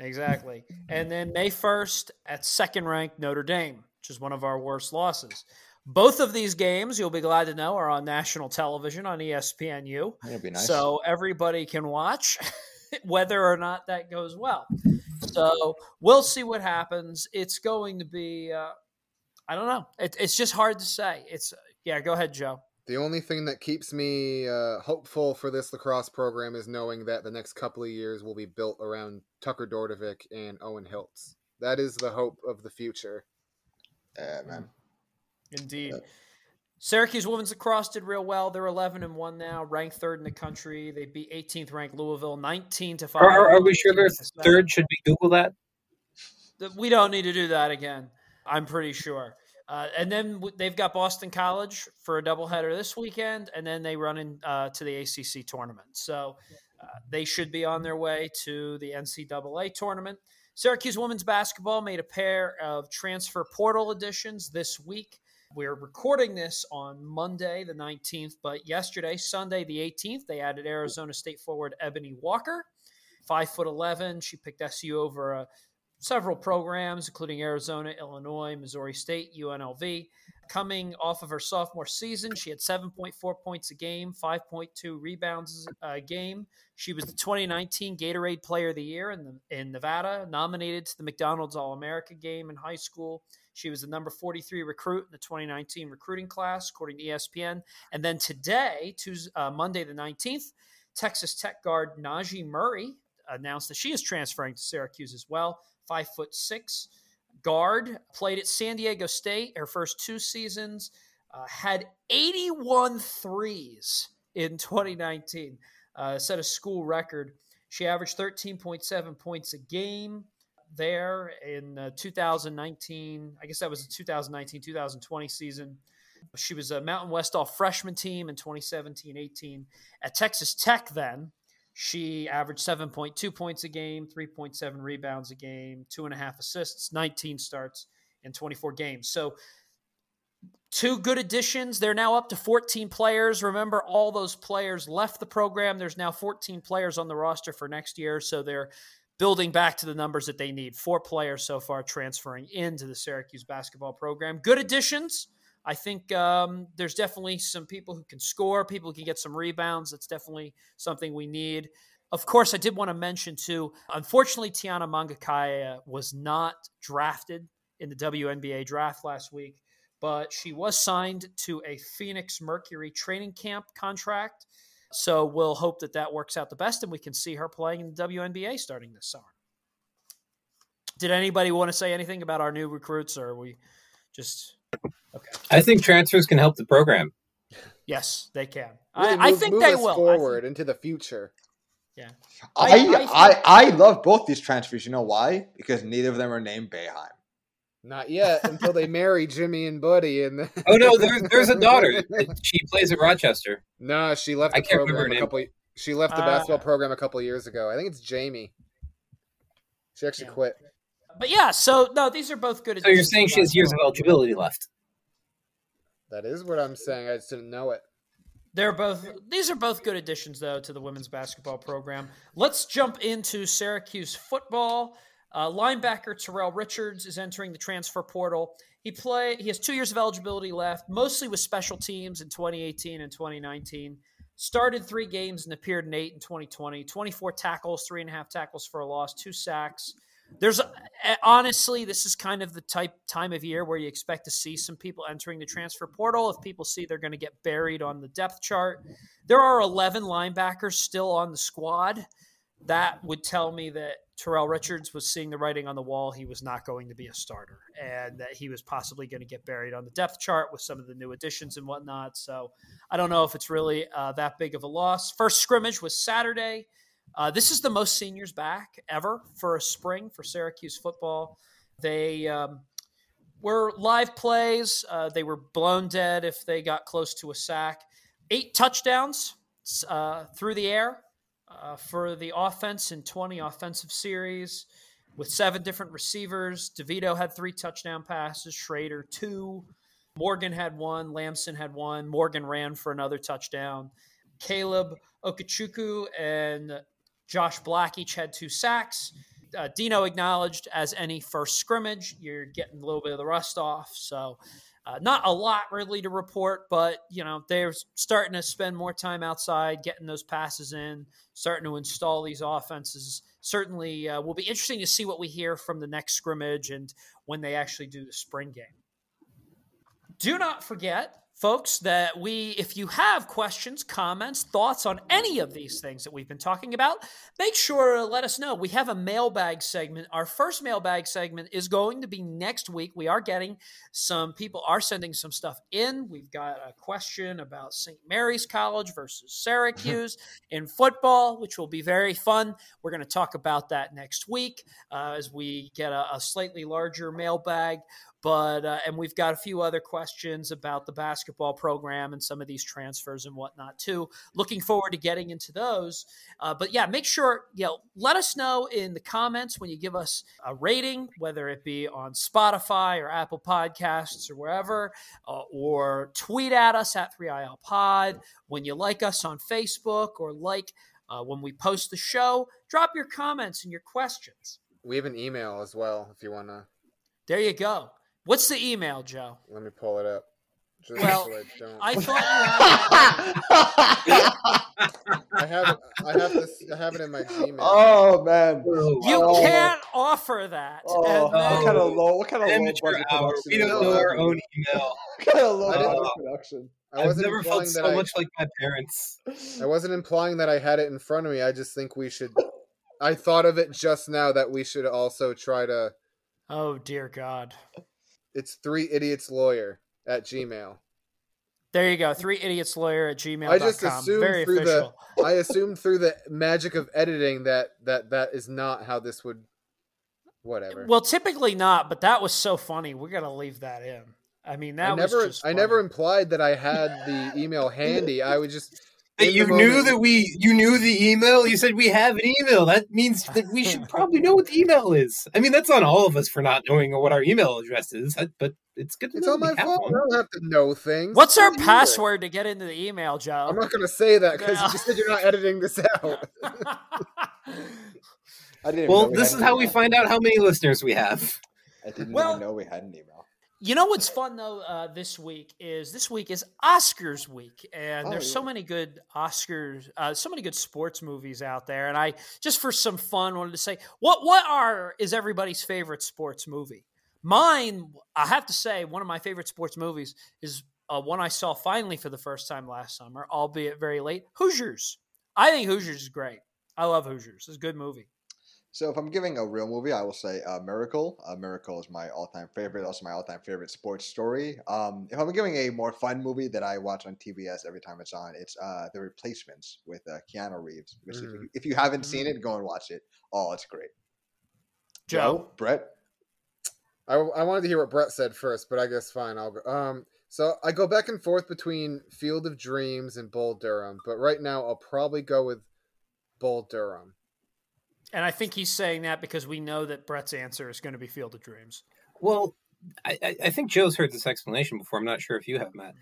Exactly. And then May 1st at second ranked Notre Dame, which is one of our worst losses. Both of these games, you'll be glad to know, are on national television on ESPNU. That'd be nice. So everybody can watch whether or not that goes well. So we'll see what happens. It's going to be, uh, I don't know. It, it's just hard to say. It's yeah. Go ahead, Joe. The only thing that keeps me uh, hopeful for this lacrosse program is knowing that the next couple of years will be built around Tucker Dordevic and Owen Hiltz. That is the hope of the future. Yeah, man. Indeed. Syracuse women's lacrosse did real well. They're 11 and 1 now, ranked third in the country. They beat 18th ranked Louisville 19 to 5. Are, are, we sure they're third? Should we Google that? We don't need to do that again. I'm pretty sure. Uh, and then they've got Boston College for a doubleheader this weekend, and then they run in uh, to the ACC tournament. So uh, they should be on their way to the NCAA tournament. Syracuse women's basketball made a pair of transfer portal additions this week. We're recording this on Monday, the 19th, but yesterday, Sunday, the 18th, they added Arizona State forward Ebony Walker, five foot 11. She picked SU over uh, several programs, including Arizona, Illinois, Missouri State, UNLV. Coming off of her sophomore season, she had 7.4 points a game, 5.2 rebounds a game. She was the 2019 Gatorade Player of the Year in, the, in Nevada, nominated to the McDonald's All America game in high school. She was the number 43 recruit in the 2019 recruiting class, according to ESPN. And then today, Tuesday, uh, Monday the 19th, Texas Tech guard Najee Murray announced that she is transferring to Syracuse as well. Five foot six guard, played at San Diego State her first two seasons, uh, had 81 threes in 2019, uh, set a school record. She averaged 13.7 points a game there in uh, 2019. I guess that was the 2019 2020 season. She was a Mountain West All freshman team in 2017 18. At Texas Tech, then, she averaged 7.2 points a game, 3.7 rebounds a game, two and a half assists, 19 starts in 24 games. So, two good additions. They're now up to 14 players. Remember, all those players left the program. There's now 14 players on the roster for next year. So, they're building back to the numbers that they need. Four players so far transferring into the Syracuse basketball program. Good additions. I think um, there's definitely some people who can score, people who can get some rebounds. That's definitely something we need. Of course, I did want to mention too. Unfortunately, Tiana Mangakahia was not drafted in the WNBA draft last week, but she was signed to a Phoenix Mercury training camp contract. So we'll hope that that works out the best, and we can see her playing in the WNBA starting this summer. Did anybody want to say anything about our new recruits, or are we just Okay. I think transfers can help the program. Yes, they can. Really I, move, I, think they will forward think... into the future. Yeah, I I, I, I, love both these transfers. You know why? Because neither of them are named Boeheim. Not yet, until they marry Jimmy and Buddy. And oh no, there's there's a daughter. She plays at Rochester. No, she left. The I can't remember her name. Couple, she left the uh, basketball program a couple years ago. I think it's Jamie. She actually yeah. quit. But yeah, so no, these are both good. So you're saying she has years of eligibility left? That is what I'm saying. I just didn't know it. They're both these are both good additions though to the women's basketball program. Let's jump into Syracuse football. Uh, linebacker Terrell Richards is entering the transfer portal. He play he has two years of eligibility left, mostly with special teams in 2018 and 2019. Started three games and appeared in eight in 2020. 24 tackles, three and a half tackles for a loss, two sacks. There's honestly, this is kind of the type time of year where you expect to see some people entering the transfer portal. If people see they're going to get buried on the depth chart, there are 11 linebackers still on the squad. That would tell me that Terrell Richards was seeing the writing on the wall. He was not going to be a starter, and that he was possibly going to get buried on the depth chart with some of the new additions and whatnot. So I don't know if it's really uh, that big of a loss. First scrimmage was Saturday. Uh, this is the most seniors back ever for a spring for Syracuse football. They um, were live plays. Uh, they were blown dead if they got close to a sack. Eight touchdowns uh, through the air uh, for the offense in 20 offensive series with seven different receivers. DeVito had three touchdown passes, Shrader two. Morgan had one, Lamson had one, Morgan ran for another touchdown. Caleb Okechukwu and Josh Black each had two sacks. Uh, Dino acknowledged as any first scrimmage, you're getting a little bit of the rust off. So, uh, not a lot really to report, but you know they're starting to spend more time outside, getting those passes in, starting to install these offenses. Certainly, uh, will be interesting to see what we hear from the next scrimmage and when they actually do the spring game. do not forget folks that we if you have questions comments thoughts on any of these things that we've been talking about make sure to let us know. We have a mailbag segment. Our first mailbag segment is going to be next week. We are getting some people are sending some stuff in. We've got a question about st mary's college versus syracuse in football which will be very fun. We're going to talk about that next week uh, as we get a, a slightly larger mailbag but uh, and we've got a few other questions about the basketball program and some of these transfers and whatnot too. Looking forward to getting into those. Uh, but yeah make sure you know let us know in the comments when you give us a rating whether it be on spotify or apple podcasts or wherever uh, or tweet at us at 3il pod. When you like us on facebook or like uh, when we post the show drop your comments and your questions. We have an email as well if you want to. there you go what's the email joe Let me pull it up. Just Well, so I don't. I thought you had I have it. I have this. I have it in my Gmail. oh man. You Oh. can't offer that. Oh, And what kind of low? What kind of low Amateur budget hour. production? We don't is know our own email. What kind of low I budget production? I I've wasn't never felt so I, much like my parents. I wasn't implying that I had it in front of me. I just think we should. I thought of it just now that we should also try to. oh dear God. It's three idiots lawyer at Gmail. There you go. Three idiots lawyer at gmail. I just assumed Very through official. the. I assumed through the magic of editing that that that is not how this would. Whatever. Well, typically not, but that was so funny. We're gonna leave that in. I mean, that I never. I never implied that I had the email handy. I was just. That you knew moment- that we you knew the email. You said we have an email. That means that we should probably know what the email is. I mean, that's on all of us for not knowing what our email address is. But it's good to It's know on we my have phone. I don't have to know things. What's our What do you mean? password to get into the email, Joe? I'm not going to say that because Yeah. you said you're not editing this out. I didn't. Well, know we this is an how we find out how many listeners we have. I didn't Well- even know we had an email. You know what's fun though uh, this week is this week is Oscars week, and Oh, there's so many good Oscars, uh, so many good sports movies out there. And I just for some fun wanted to say what what are is everybody's favorite sports movie? Mine, I have to say, one of my favorite sports movies is uh, one I saw finally for the first time last summer, albeit very late. Hoosiers. I think Hoosiers is great. I love Hoosiers. It's a good movie. So if I'm giving a real movie, I will say uh, Miracle. Uh, Miracle is my all-time favorite. Also, my all-time favorite sports story. Um, if I'm giving a more fun movie that I watch on TBS every time it's on, it's uh, The Replacements with uh, Keanu Reeves. Which if, Mm. you, if you haven't seen it, go and watch it. Oh, it's great. Joe, Brett. I, I wanted to hear what Brett said first, but I guess fine. I'll go. Um, so I go back and forth between Field of Dreams and Bull Durham, but right now I'll probably go with Bull Durham. And I think he's saying that because we know that Brett's answer is going to be Field of Dreams. Well, I, I- I think Joe's heard this explanation before. I'm not sure if you have, Matt.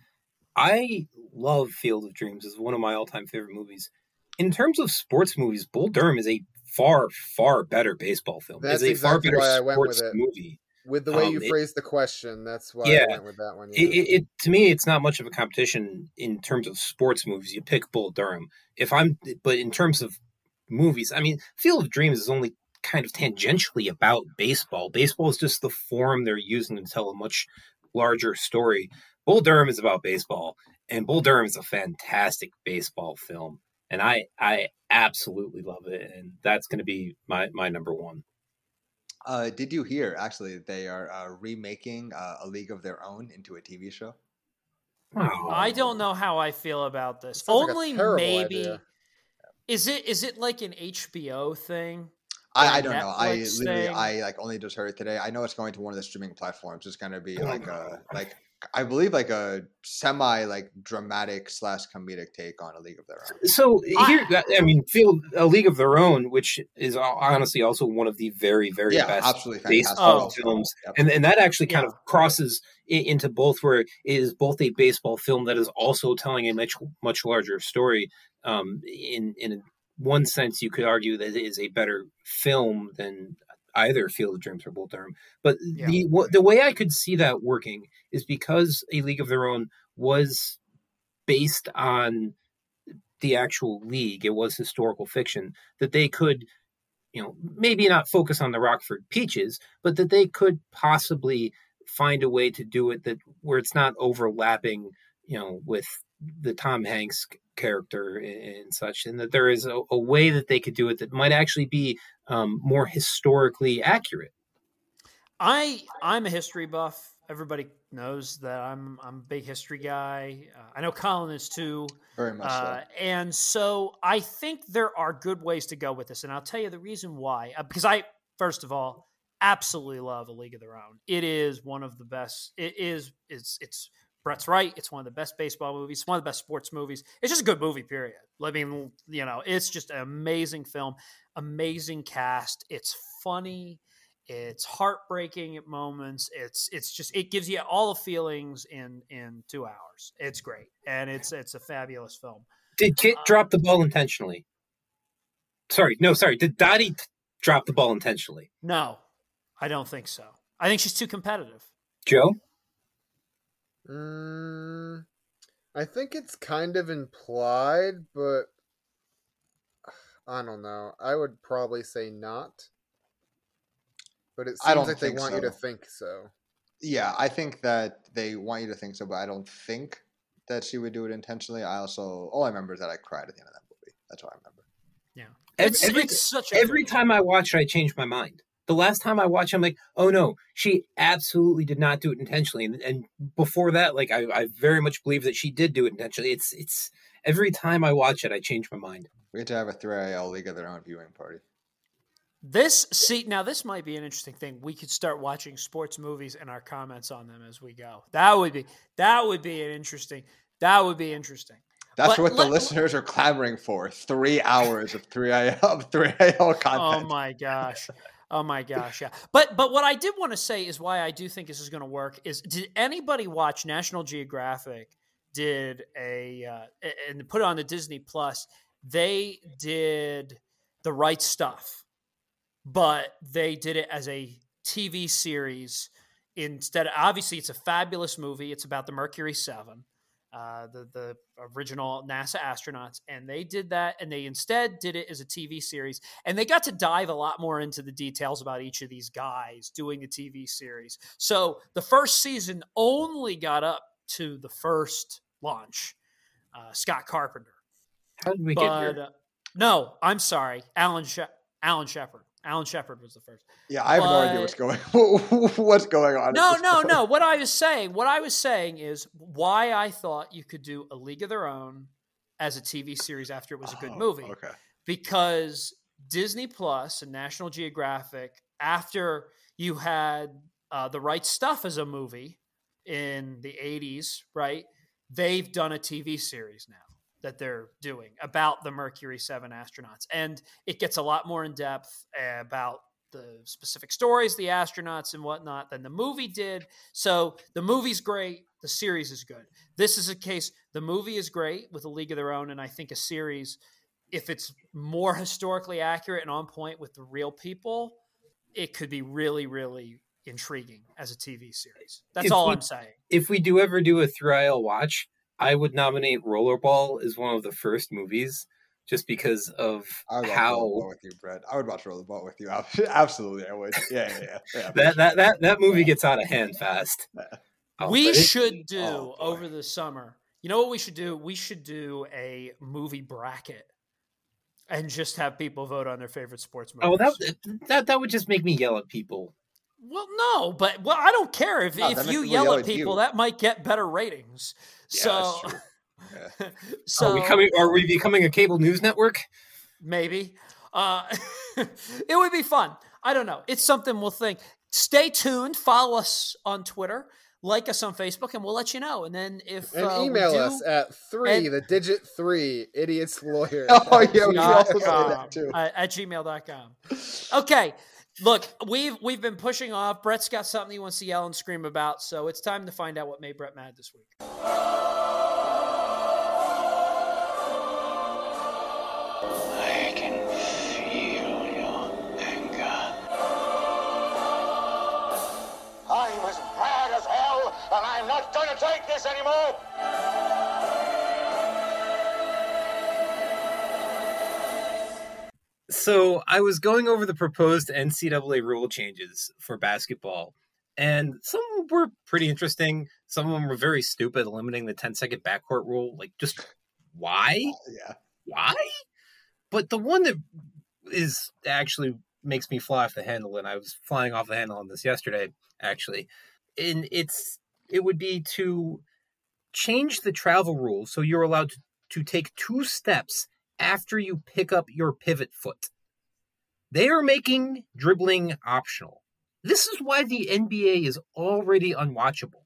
I love Field of Dreams. It's one of my all-time favorite movies. In terms of sports movies, Bull Durham is a far, far better baseball film. That's it's a far exactly better why I went with sports it. movie. With the way Um, you it- phrased the question, that's why Yeah. I went with that one. Yeah. it, it to me, it's not much of a competition in terms of sports movies. You pick Bull Durham. If I'm, but in terms of movies, I mean, Field of Dreams is only kind of tangentially about baseball. Baseball is just the form they're using to tell a much larger story. Bull Durham is about baseball, and Bull Durham is a fantastic baseball film, and I I absolutely love it, and that's going to be my my number one. Uh, did you hear? Actually, they are uh, remaking uh, A League of Their Own into a TV show. I don't know how I feel about this. Sounds like Only maybe idea. Is it is it like an HBO thing? I, I don't know. I Netflix literally, thing? I like only just heard it today. I know it's going to one of the streaming platforms. It's going to be oh like a like I believe like a semi like dramatic slash comedic take on A League of Their Own. So here, I mean, feel a League of Their Own, which is honestly also one of the very, very Yeah, best absolutely baseball Oh. films, Yep. and and that actually kind Yeah. of crosses i- into both, where it is both a baseball film that is also telling a much much larger story. Um, in in one sense, you could argue that it is a better film than either Field of Dreams or Bull Durham. But Yeah. the wha- the way I could see that working is because A League of Their Own was based on the actual league. It was historical fiction that they could, you know, maybe not focus on the Rockford Peaches, but that they could possibly find a way to do it that where it's not overlapping, you know, with the Tom Hanks character and such, and that there is a, a way that they could do it that might actually be um, more historically accurate. I I'm a history buff. Everybody knows that I'm I'm a big history guy. Uh, I know Colin is too. Very much Uh, so. and so I think there are good ways to go with this, and I'll tell you the reason why. Uh, because I, first of all, absolutely love A League of Their Own. It is one of the best. It is. It's. It's. Brett's right. It's one of the best baseball movies. It's one of the best sports movies. It's just a good movie. Period. I mean, you know, it's just an amazing film, amazing cast. It's funny. It's heartbreaking at moments. It's it's just it gives you all the feelings in in two hours. It's great, and it's it's a fabulous film. Did Kit Uh, drop the ball intentionally? Sorry, no, sorry. Did Dottie drop the ball intentionally? No, I don't think so. I think she's too competitive. Joe? Mm, I think it's kind of implied, but I don't know. I would probably say not. But it I seems don't like they think want you to think so. Yeah, I think that they want you to think so, but I don't think that she would do it intentionally. I also all I remember is that I cried at the end of that movie. That's all I remember. Yeah, It's, every, it's such a every time I watch it, I change my mind. The last time I watched, I'm like, oh no, she absolutely did not do it intentionally. And, and before that, like, I, I very much believe that she did do it intentionally. It's, it's every time I watch it, I change my mind. We have to have a 3IL League of Their Own viewing party. This see now this might be an interesting thing. We could start watching sports movies and our comments on them as we go. That would be that would be an interesting. That would be interesting. That's But what the let- listeners are clamoring for. Three hours of 3IL, of 3IL content. Oh my gosh. Oh my gosh, yeah. But but what I did want to say is why I do think this is going to work is did anybody watch National Geographic did a uh, and put it on the Disney Plus. They did the right stuff, but they did it as a TV series instead. Obviously, it's a fabulous movie. It's about the Mercury Seven, uh, the the original NASA astronauts, and they did that, and they instead did it as a TV series, and they got to dive a lot more into the details about each of these guys doing the TV series. So the first season only got up to the first launch, uh, Scott Carpenter. How did we But get here? uh, no, I'm sorry, Alan she- Alan Shepard. Alan Shepard was the first. Yeah, I have no idea what's going what's going on. No, no, point. no. What I was saying, what I was saying is why I thought you could do a League of Their Own as a TV series after it was a good Oh, movie. Okay. Because Disney Plus and National Geographic, after you had uh, the right stuff as a movie in the 80s, right? They've done a TV series now that they're doing about the Mercury 7 astronauts. And it gets a lot more in depth uh, about the specific stories, the astronauts and whatnot than the movie did. So the movie's great, the series is good. This is a case, the movie is great with a League of Their Own, and I think a series, if it's more historically accurate and on point with the real people, it could be really, really intriguing as a TV series. That's If all we- I'm saying. If we do ever do a 3IL watch, I would nominate Rollerball as one of the first movies, just because of I would how Rollerball with you, Brett. I would watch Rollerball with you. Absolutely, I would. Yeah, yeah, yeah. yeah. that that that that movie gets out of hand fast. Oh, we but it- should oh, do oh, over the summer. You know what we should do? We should do a movie bracket and just have people vote on their favorite sports movies. Oh, that that that would just make me yell at people. Well, no, but well, I don't care if No, if you yell yell at at people, you. that might get better ratings. Yeah, so, that's true. Yeah. so are we coming? Are we becoming a cable news network? maybe uh, it would be fun. I don't know. It's something we'll think. Stay tuned. Follow us on Twitter. Like us on Facebook, and we'll let you know. And then if And uh, email do, us at three, and- the digit three, idiots lawyer. Oh, yeah, we also say com, that too. uh, at gmail.com. Okay. Look, we've we've been pushing off. Brett's got something he wants to yell and scream about, so it's time to find out what made Brett mad this week. I can feel your anger. I'm as mad as hell, and I'm not gonna take this anymore! So I was going over the proposed NCAA rule changes for basketball, and some were pretty interesting. Some of them were very stupid, limiting the 10 second backcourt rule. Like, just why? Oh, yeah. Why? But the one that is actually makes me fly off the handle, and I was flying off the handle on this yesterday, actually. And it's it would be to change the travel rule so you're allowed to, to take two steps after you pick up your pivot foot. They are making dribbling optional. This is why the NBA is already unwatchable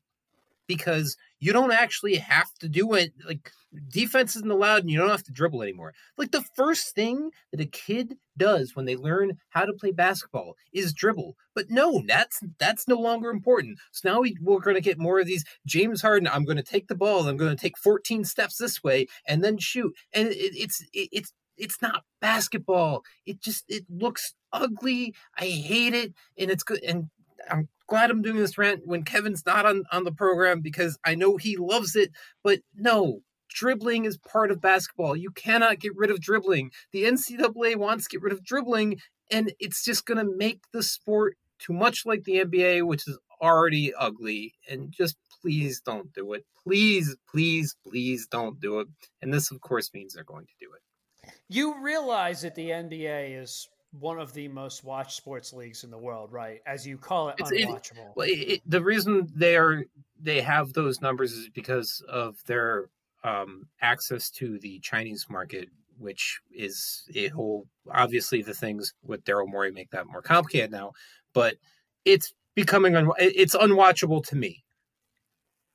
because you don't actually have to do it. Like defense isn't allowed, and you don't have to dribble anymore. Like the first thing that a kid does when they learn how to play basketball is dribble. But no, that's that's no longer important. So now we, we're going to get more of these James Harden. I'm going to take the ball. I'm going to take 14 steps this way and then shoot. And it, it's it, it's it's not basketball. It just it looks ugly. I hate it, and it's good. And I'm glad I'm doing this rant when Kevin's not on on the program because I know he loves it. But no, dribbling is part of basketball. You cannot get rid of dribbling. The NCAA wants to get rid of dribbling, and it's just going to make the sport too much like the NBA, which is already ugly. And just please don't do it. Please, please, please don't do it. And this, of course, means they're going to do it. You realize that the NBA is one of the most watched sports leagues in the world, right? As you call it, It's- unwatchable. Well, it, it- the reason they are they have those numbers is because of their um, access to the Chinese market, which is a whole. Obviously, the things with Daryl Morey make that more complicated now, but it's becoming un, it's unwatchable to me.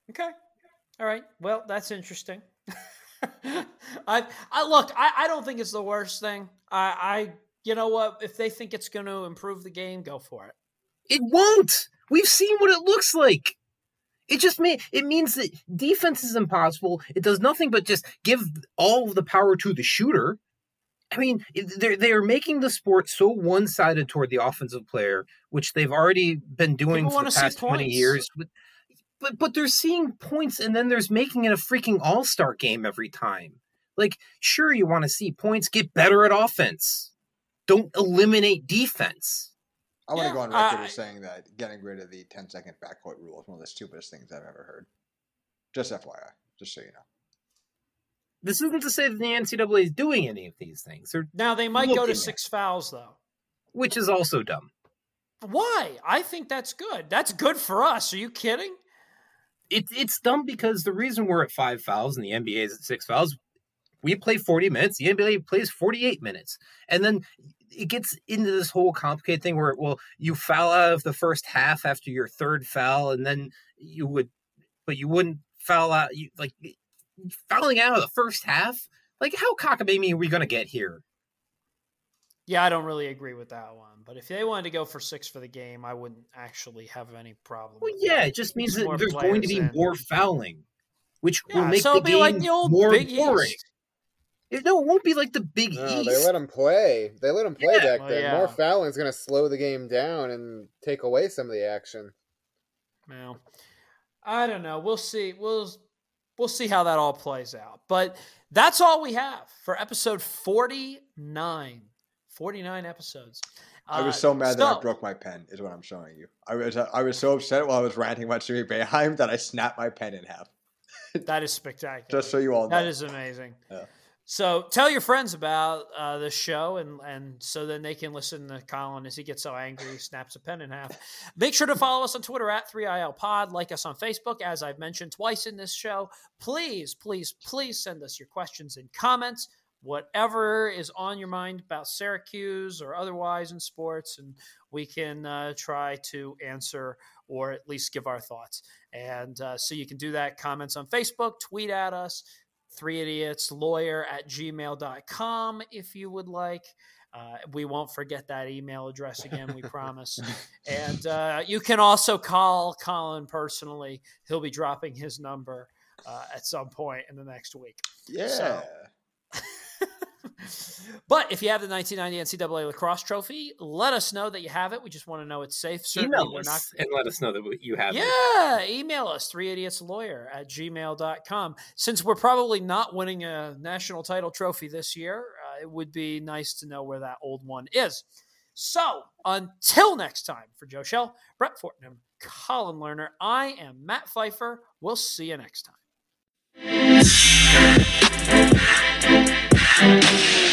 Okay. All right. Well, that's interesting. I, I look. I, I don't think it's the worst thing. I, I, you know what? If they think it's going to improve the game, go for it. It won't. We've seen what it looks like. It just mean it means that defense is impossible. It does nothing but just give all of the power to the shooter. I mean, they're they are making the sport so one sided toward the offensive player, which they've already been doing People for the past twenty years. But, but but they're seeing points, and then there's making it a freaking all star game every time. Like, sure, you want to see points, get better at offense. Don't eliminate defense. I want to Yeah, go on record I- as saying that getting rid of the 10 second backcourt rule is one of the stupidest things I've ever heard. Just FYI, just so you know. This isn't to say that the NCAA is doing any of these things, or Now they might go to at six fouls though. which is also dumb. Why? I think that's good. That's good for us. Are you kidding? It, it's dumb because the reason we're at five fouls and the NBA is at six fouls, we play 40 minutes, the NBA plays 48 minutes. And then it gets into this whole complicated thing where, well, you foul out of the first half after your third foul, and then you would, but you wouldn't foul out, you, like, fouling out of the first half? Like, how cockamamie are we going to get here? Yeah, I don't really agree with that one. But if they wanted to go for six for the game, I wouldn't actually have any problem. Well, yeah, that. it just means Some that there's going to be in. more fouling, which will make so the game like the old more Big boring. East. It- no, it won't be like the Big No, East. they let him play. They let him play Yeah. back Well, then. yeah. More fouling is going to slow the game down and take away some of the action. Well, I don't know. We'll see. We'll we'll see how that all plays out. But that's all we have for episode 49. 49 episodes. I was Uh, so mad that I broke my pen. Is what I'm showing you. I was I was so upset while I was ranting about Jimmy Boeheim that I snapped my pen in half. That is spectacular. Just so you all know. That is amazing. Yeah. So tell your friends about uh, the show, and and so then they can listen to Colin as he gets so angry he snaps a pen in half. Make sure to follow us on Twitter at 3IL Pod. Like us on Facebook, as I've mentioned twice in this show. Please, please, please send us your questions and comments. Whatever is on your mind about Syracuse or otherwise in sports, and we can uh, try to answer or at least give our thoughts. And uh, so you can do that. Comments on Facebook, tweet at us, three idiots lawyer at gmail.com if you would like. Uh, we won't forget that email address again, we promise. And uh, you can also call Colin personally. He'll be dropping his number uh, at some point in the next week. yeah. So- But if you have the 1990 NCAA lacrosse trophy, let us know that you have it. We just want to know it's safe. Certainly, Email we're us not and let us know that you have it. yeah, email us, three idiots lawyer at gmail.com. Since we're probably not winning a national title trophy this year, uh, it would be nice to know where that old one is. So until next time, for Joe Shell, Brett Fortnum, Colin Lerner. I am Matt Pfeiffer. We'll see you next time. Thank you.